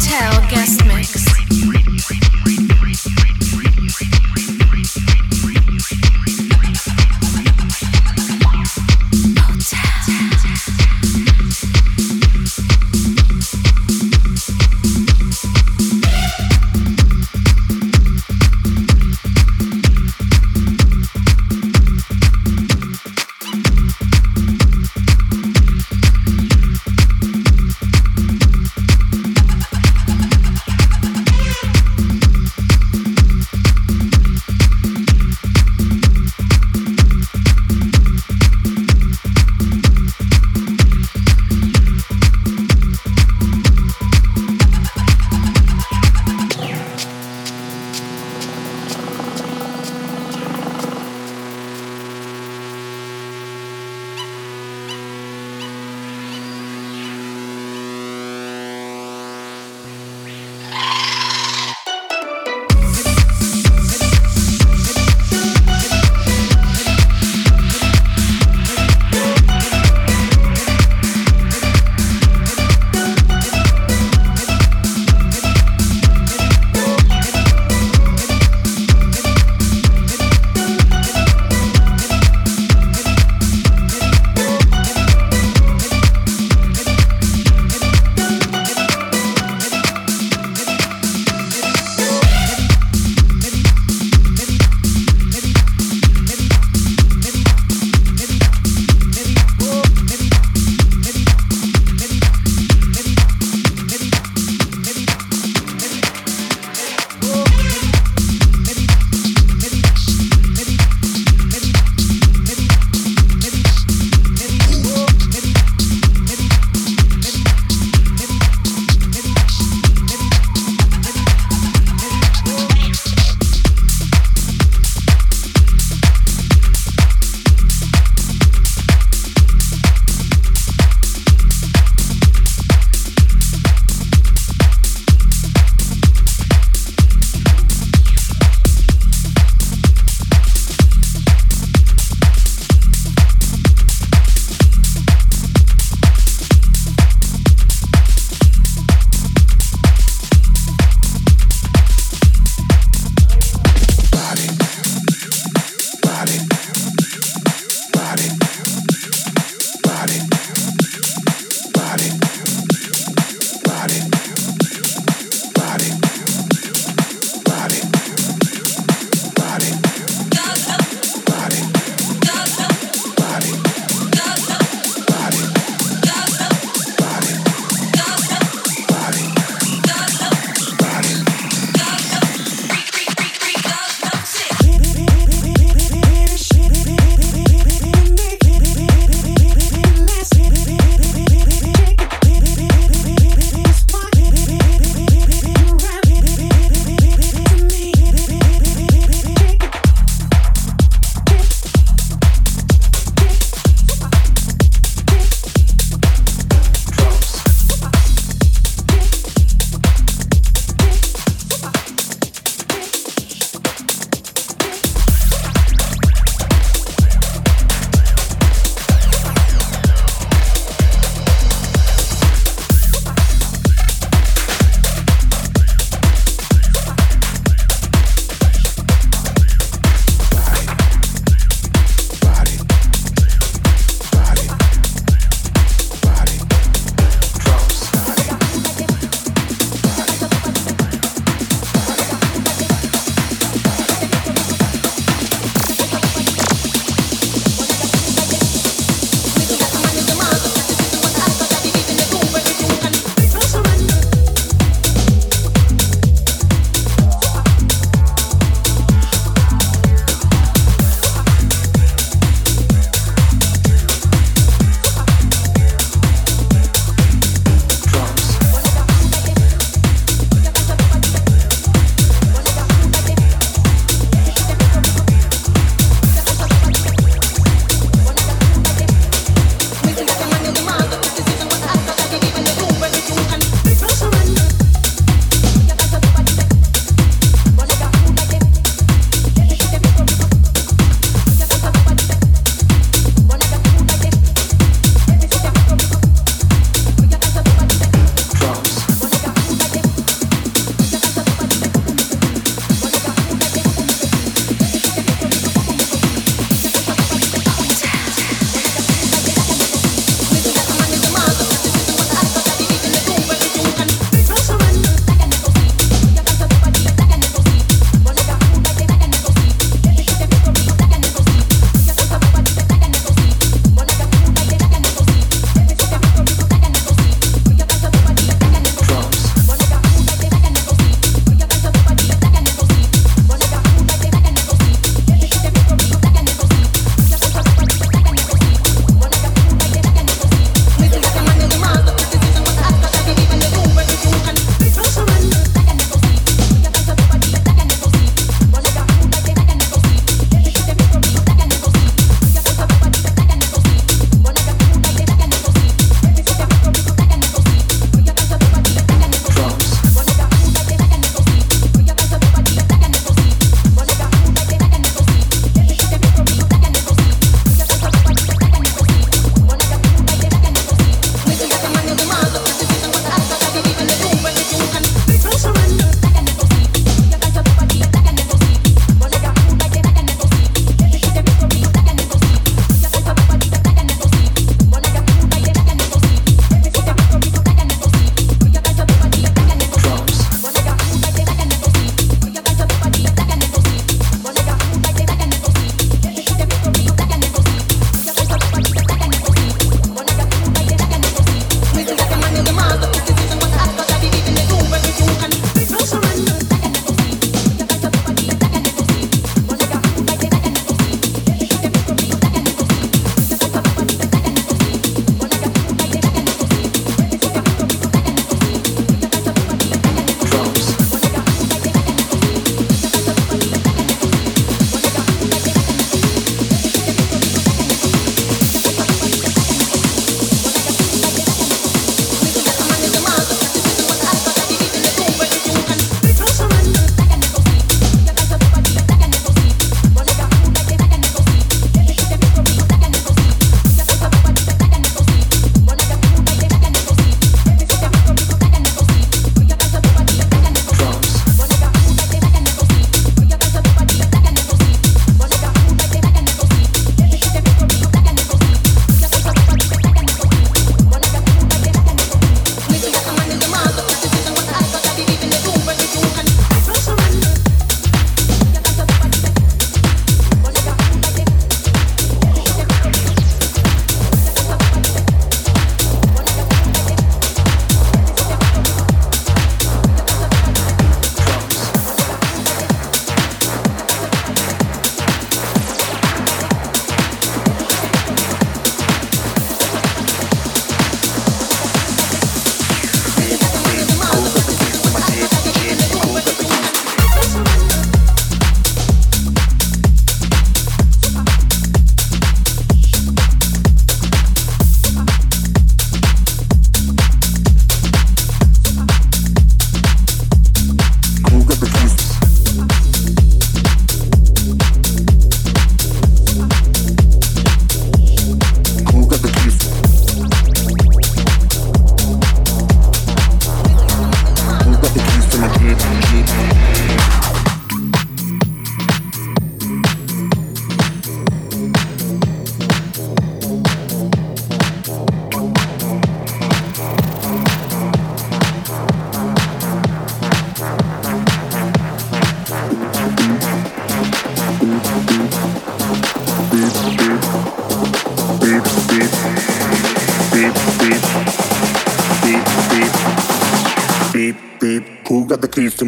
Hotel guest mix.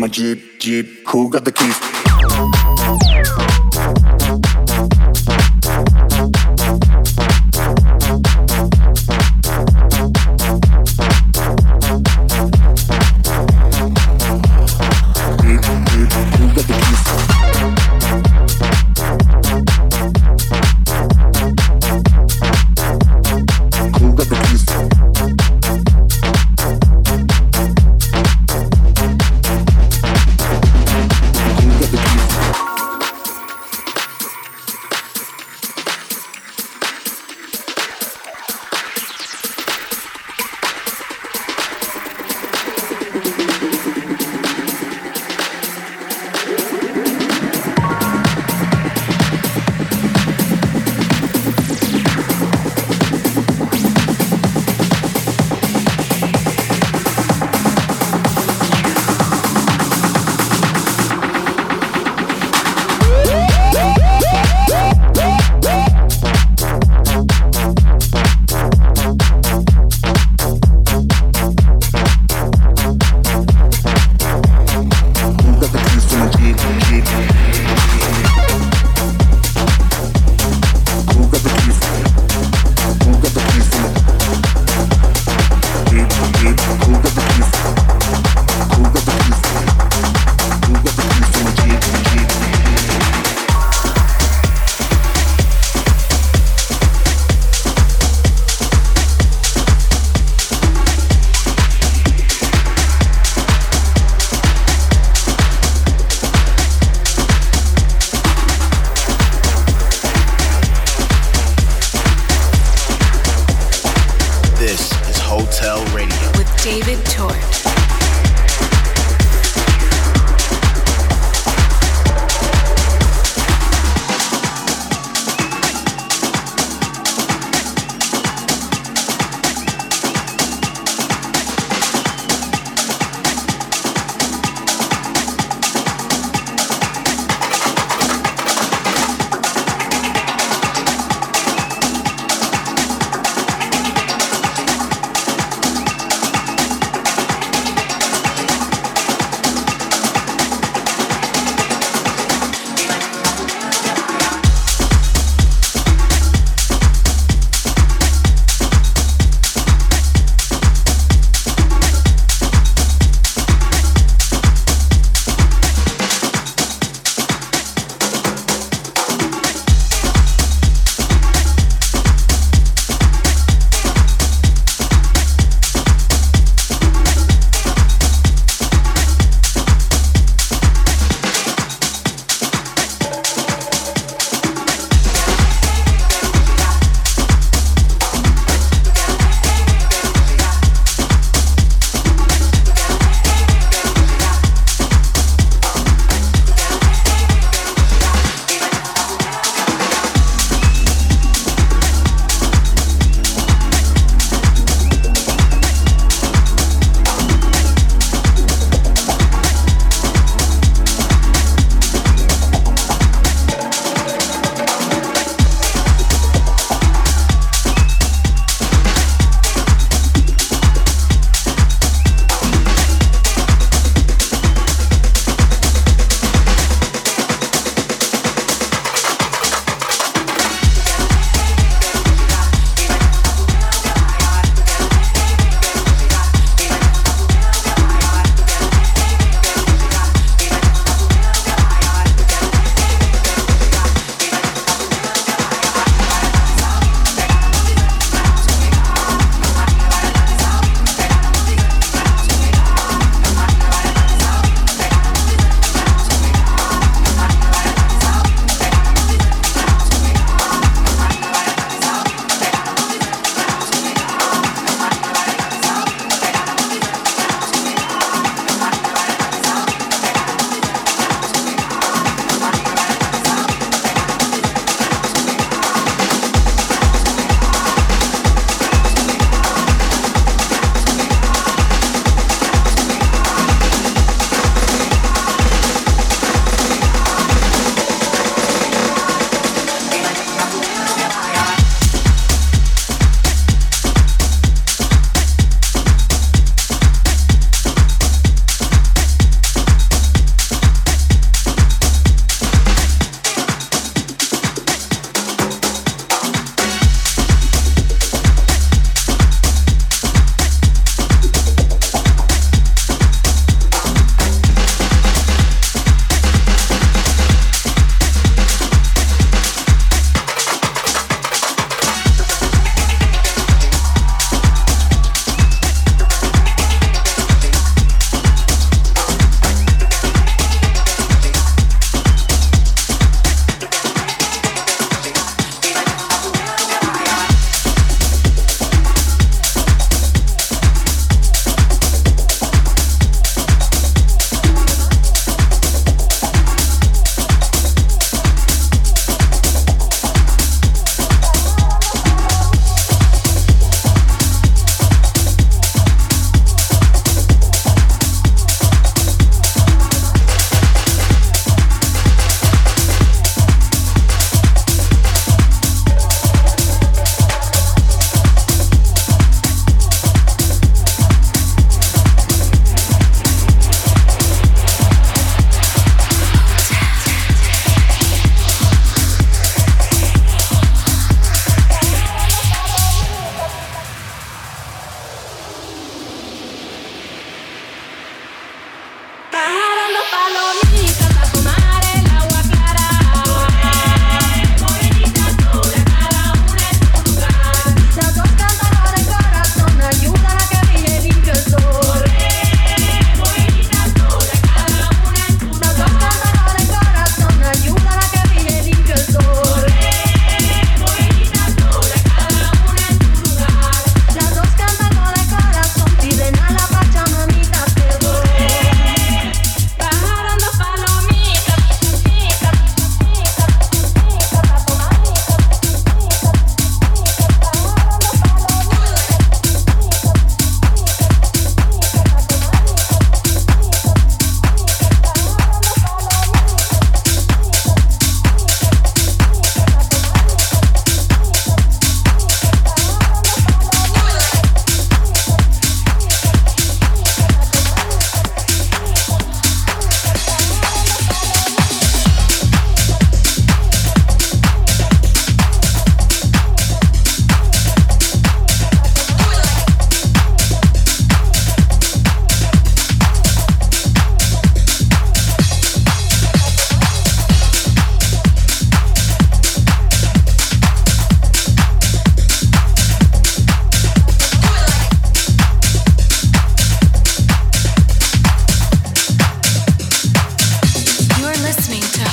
My Jeep, Jeep? Who got the keys?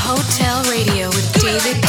Hotel Radio with David